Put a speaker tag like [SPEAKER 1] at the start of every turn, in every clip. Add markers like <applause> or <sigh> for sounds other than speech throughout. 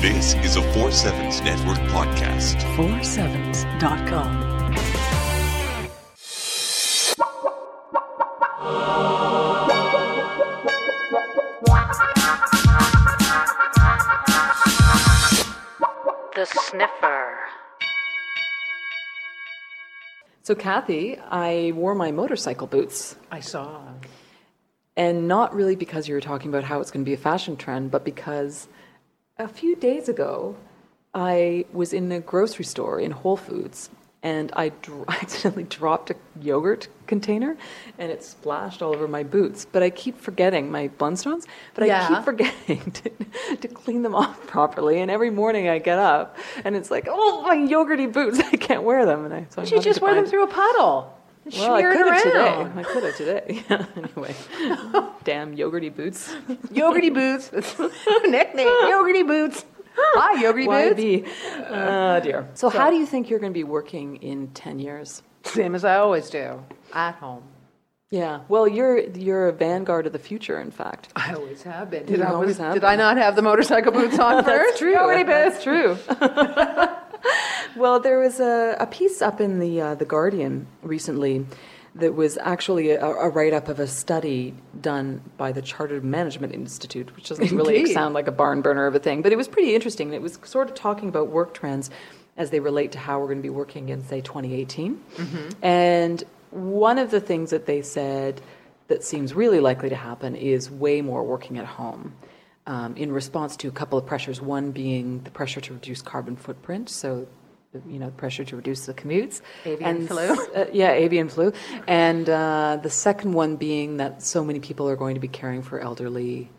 [SPEAKER 1] This is a 4 Sevens Network podcast.
[SPEAKER 2] 47s.com.
[SPEAKER 3] The Sniffer.
[SPEAKER 4] So, Cathi, I wore my motorcycle boots,
[SPEAKER 3] I saw.
[SPEAKER 4] and not really because you were talking about how it's going to be a fashion trend, but because a few days ago, I was in a grocery store in Whole Foods and I dr- <laughs> accidentally dropped a yogurt container and it splashed all over my boots. But I keep forgetting my Blundstones, but I
[SPEAKER 3] Yeah.
[SPEAKER 4] keep forgetting <laughs> to, to clean them off properly. And every morning I get up and it's like, oh, my yogurty boots, <laughs> I can't wear them. And I, so
[SPEAKER 3] You should just wear them through a puddle. And
[SPEAKER 4] well, I
[SPEAKER 3] smear it
[SPEAKER 4] could have today. I could have today. Yeah, <laughs> anyway, <laughs> damn yogurty boots.
[SPEAKER 3] Yogurty boots. <laughs> Nickname. Yogurty boots. Hi, yogurty boots.
[SPEAKER 4] YB. Oh uh, ah, dear. So, how do you think you're going to be working in ten years?
[SPEAKER 3] Same as I always do. At home.
[SPEAKER 4] Yeah. Well, you're you're a vanguard of the future. In fact,
[SPEAKER 3] I always have been.
[SPEAKER 4] You
[SPEAKER 3] Did, I,
[SPEAKER 4] always
[SPEAKER 3] was-
[SPEAKER 4] have
[SPEAKER 3] did
[SPEAKER 4] been.
[SPEAKER 3] I not have the motorcycle boots on first?
[SPEAKER 4] That's true.
[SPEAKER 3] Yogurty
[SPEAKER 4] That's
[SPEAKER 3] boots.
[SPEAKER 4] true. Well, there was a, a piece up in the uh, the Guardian recently that was actually a, a write up of a study done by the Chartered Management Institute, which doesn't really
[SPEAKER 3] Indeed.
[SPEAKER 4] sound like a barn burner of a thing, but it was pretty interesting. It was sort of talking about work trends as they relate to how we're going to be working in, say, 2018. And one of the things that they said that seems really likely to happen is way more working at home um, in response to a couple of pressures. One being the pressure to reduce carbon footprint, so you know, the pressure to reduce the commutes.
[SPEAKER 3] Avian
[SPEAKER 4] and,
[SPEAKER 3] flu.
[SPEAKER 4] Uh, yeah, avian flu. And uh, the second one being that so many people are going to be caring for elderly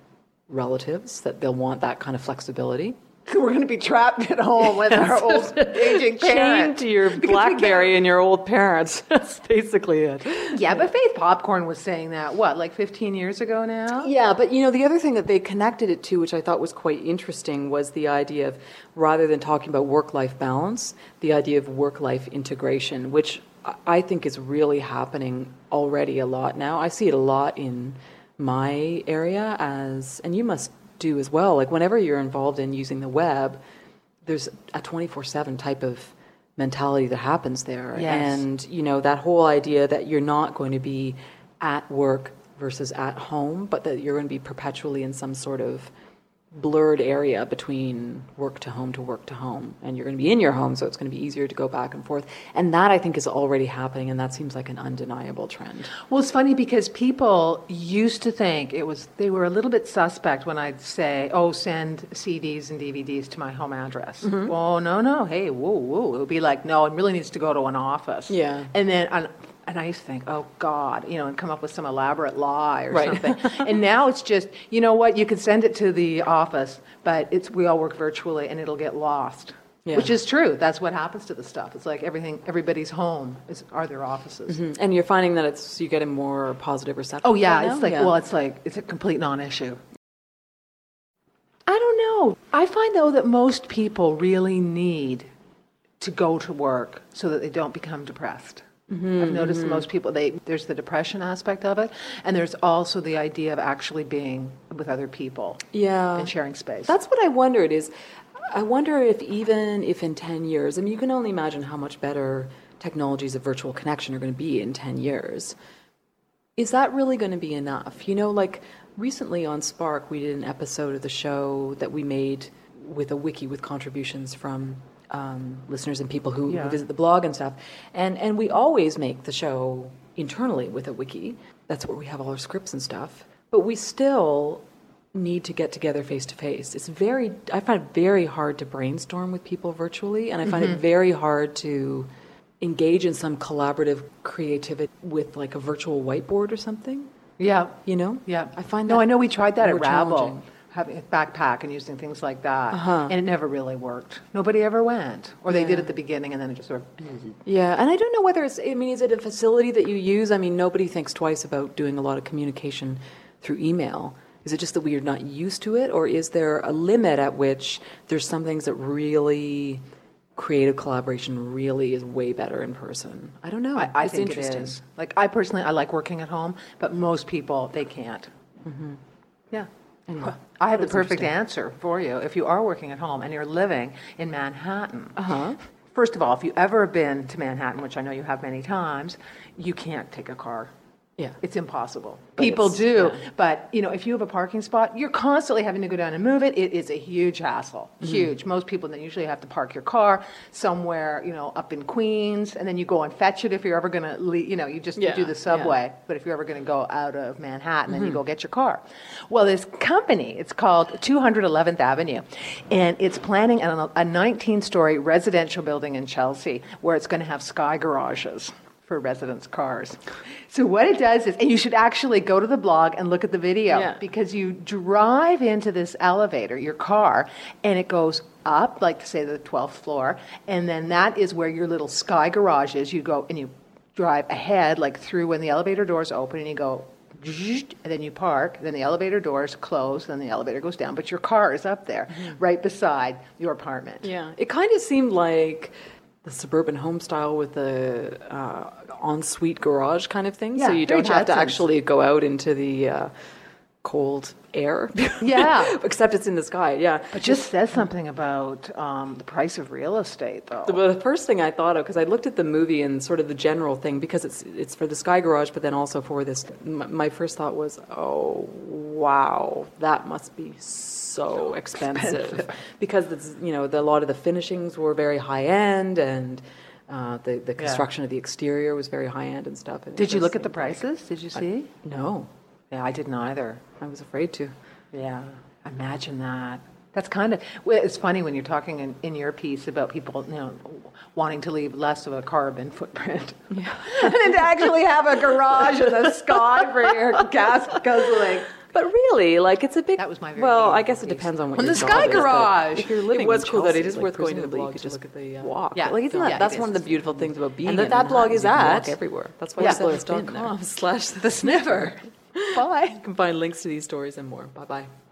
[SPEAKER 4] relatives that they'll want that kind of flexibility. <laughs>
[SPEAKER 3] We're going to be trapped at home with our old <laughs> aging
[SPEAKER 4] Chained to your BlackBerry and your old parents. <laughs> That's basically it.
[SPEAKER 3] Yeah, but Faith Popcorn was saying that, what, like 15 years ago now?
[SPEAKER 4] Yeah, but you know, the other thing that they connected it to, which I thought was quite interesting, was the idea of rather than talking about work life balance, the idea of work life integration, which I- I think is really happening already a lot now. I see it a lot in my area as, and you must do as well. Like, whenever you're involved in using the web, there's a 24 7 type of mentality that happens there.
[SPEAKER 3] Yes.
[SPEAKER 4] And, you know, that whole idea that you're not going to be at work versus at home, but that you're going to be perpetually in some sort of blurred area between work to home to work to home. And you're going to be in your home, so it's going to be easier to go back and forth. And that, I think, is already happening, and that seems like an undeniable trend.
[SPEAKER 3] Well, it's funny because people used to think it was they were a little bit suspect when I'd say, "Oh, send CDs and DVDs to my home address."
[SPEAKER 4] Mm-hmm.
[SPEAKER 3] Oh, no, no, hey, whoa, whoa. It would be like, "No, it really needs to go to an office."
[SPEAKER 4] Yeah.
[SPEAKER 3] and then and, I used to think, "Oh God," you know, and come up with some elaborate lie or
[SPEAKER 4] Right.
[SPEAKER 3] something. and now it's just, you know what? You can send it to the office, but it's we all work virtually, and it'll get lost.
[SPEAKER 4] Yeah.
[SPEAKER 3] Which is true. That's what happens to the stuff. It's like everything, everybody's home is, are their offices. Mm-hmm.
[SPEAKER 4] And you're finding that it's you get a more positive reception.
[SPEAKER 3] Oh yeah,
[SPEAKER 4] right
[SPEAKER 3] it's like well, it's like it's a complete non-issue. I don't know. I find though that most people really need to go to work so that they don't become depressed.
[SPEAKER 4] Mm-hmm,
[SPEAKER 3] I've noticed that most people they there's the depression aspect of it, and there's also the idea of actually being with other people
[SPEAKER 4] yeah.
[SPEAKER 3] and sharing space.
[SPEAKER 4] That's what I wondered is I wonder if even if in 10 years, I mean, you can only imagine how much better technologies of virtual connection are going to be in 10 years. Is that really going to be enough? You know, like recently on Spark, we did an episode of the show that we made with a wiki with contributions from um, listeners and people who,
[SPEAKER 3] Yeah.
[SPEAKER 4] who visit the blog and stuff. And, and we always make the show internally with a wiki. That's where we have all our scripts and stuff. But we still need to get together face to face. It's very, I find it very hard to brainstorm with people virtually, and I find it very hard to engage in some collaborative creativity with like a virtual whiteboard or something.
[SPEAKER 3] yeah,
[SPEAKER 4] You know?
[SPEAKER 3] yeah.
[SPEAKER 4] I find
[SPEAKER 3] no. I know we tried that at Rabble. Having a backpack and using things like that,
[SPEAKER 4] Uh-huh.
[SPEAKER 3] and it never really worked. Nobody ever went, or they did at the beginning, and then it just sort of.
[SPEAKER 4] Yeah, and I don't know whether it's, I mean, is it a facility that you use? I mean, nobody thinks twice about doing a lot of communication through email. Is it just that we are not used to it, or is there a limit at which there's some things that really creative collaboration really is way better in person? I don't know.
[SPEAKER 3] I, I
[SPEAKER 4] it's
[SPEAKER 3] think it
[SPEAKER 4] interesting.
[SPEAKER 3] is. Like I personally, I like working at home, but most people they can't.
[SPEAKER 4] Mm-hmm.
[SPEAKER 3] Yeah, I have the perfect answer for you. If you are working at home and you're living in Manhattan,
[SPEAKER 4] Uh-huh.
[SPEAKER 3] first of all, if you've ever been to Manhattan, which I know you have many times, you can't take a car.
[SPEAKER 4] Yeah.
[SPEAKER 3] It's impossible.
[SPEAKER 4] But
[SPEAKER 3] People
[SPEAKER 4] it's-
[SPEAKER 3] do,
[SPEAKER 4] yeah.
[SPEAKER 3] but you know, if you have a parking spot, you're constantly having to go down and move it. It is a huge hassle.
[SPEAKER 4] Mm-hmm.
[SPEAKER 3] Huge. Most people then usually have to park your car somewhere, you know, up in Queens, and then you go and fetch it if you're ever going to leave. You know, you just
[SPEAKER 4] Yeah,
[SPEAKER 3] do the
[SPEAKER 4] yeah.
[SPEAKER 3] subway. But if you're ever going to go out of Manhattan, then you
[SPEAKER 4] Mm-hmm.
[SPEAKER 3] go get your car. Well, this company, it's called 211th Avenue, and it's planning a, a 19-story residential building in Chelsea where it's going to have sky garages for residents' cars. So what it does is, and you should actually go to the blog and look at the video
[SPEAKER 4] Yeah.
[SPEAKER 3] because you drive into this elevator, your car, and it goes up, like say the 12th floor, and then that is where your little sky garage is. You go and you drive ahead, like through when the elevator doors open, and you go. And then you park, then the elevator doors close, then the elevator goes down, but your car is up there, mm-hmm. right beside your apartment.
[SPEAKER 4] Yeah, it kind of seemed like the suburban home style with the uh, ensuite garage kind of thing. so you don't have to actually go out into the uh, cold air. <laughs>
[SPEAKER 3] Yeah.
[SPEAKER 4] except it's in the sky. Yeah,
[SPEAKER 3] But just says something about um, the price of real estate, though.
[SPEAKER 4] The, the first thing I thought of, because I looked at the movie and sort of the general thing, because it's it's for the Sky Garage, but then also for this. My, my first thought was, oh wow, that must be so, <laughs> expensive, because it's, you know the, a lot of the finishings were very high end and. Uh, the the construction of the exterior was very high end and stuff. and
[SPEAKER 3] Did you look at the prices? Did you see?
[SPEAKER 4] No,
[SPEAKER 3] Yeah, I didn't either.
[SPEAKER 4] I was afraid to.
[SPEAKER 3] Yeah, imagine that. That's kind of well, it's funny when you're talking in, in your piece about people, you know, wanting to leave less of a carbon footprint, yeah. <laughs> and to actually have a garage in the sky for your gas guzzling.
[SPEAKER 4] But really, like it's a big.
[SPEAKER 3] That was my very
[SPEAKER 4] well. I guess it depends on what
[SPEAKER 3] On
[SPEAKER 4] your
[SPEAKER 3] the
[SPEAKER 4] job
[SPEAKER 3] Sky
[SPEAKER 4] is,
[SPEAKER 3] Garage.
[SPEAKER 4] If you're living,
[SPEAKER 3] It was
[SPEAKER 4] in
[SPEAKER 3] cool that it
[SPEAKER 4] Chelsea,
[SPEAKER 3] is
[SPEAKER 4] like,
[SPEAKER 3] worth going to the
[SPEAKER 4] presumably you
[SPEAKER 3] blog
[SPEAKER 4] could
[SPEAKER 3] to
[SPEAKER 4] just
[SPEAKER 3] look at the, uh,
[SPEAKER 4] walk.
[SPEAKER 3] yeah.
[SPEAKER 4] like isn't
[SPEAKER 3] Yeah,
[SPEAKER 4] that,
[SPEAKER 3] it
[SPEAKER 4] that's
[SPEAKER 3] is.
[SPEAKER 4] one of the beautiful things about being
[SPEAKER 3] that
[SPEAKER 4] in
[SPEAKER 3] that blog is
[SPEAKER 4] you can
[SPEAKER 3] at-
[SPEAKER 4] walk everywhere. That's why
[SPEAKER 3] Yeah.
[SPEAKER 4] yeah. <laughs> slash
[SPEAKER 3] The sniffer. <laughs> Bye.
[SPEAKER 4] You can find links to these stories and more. Bye bye.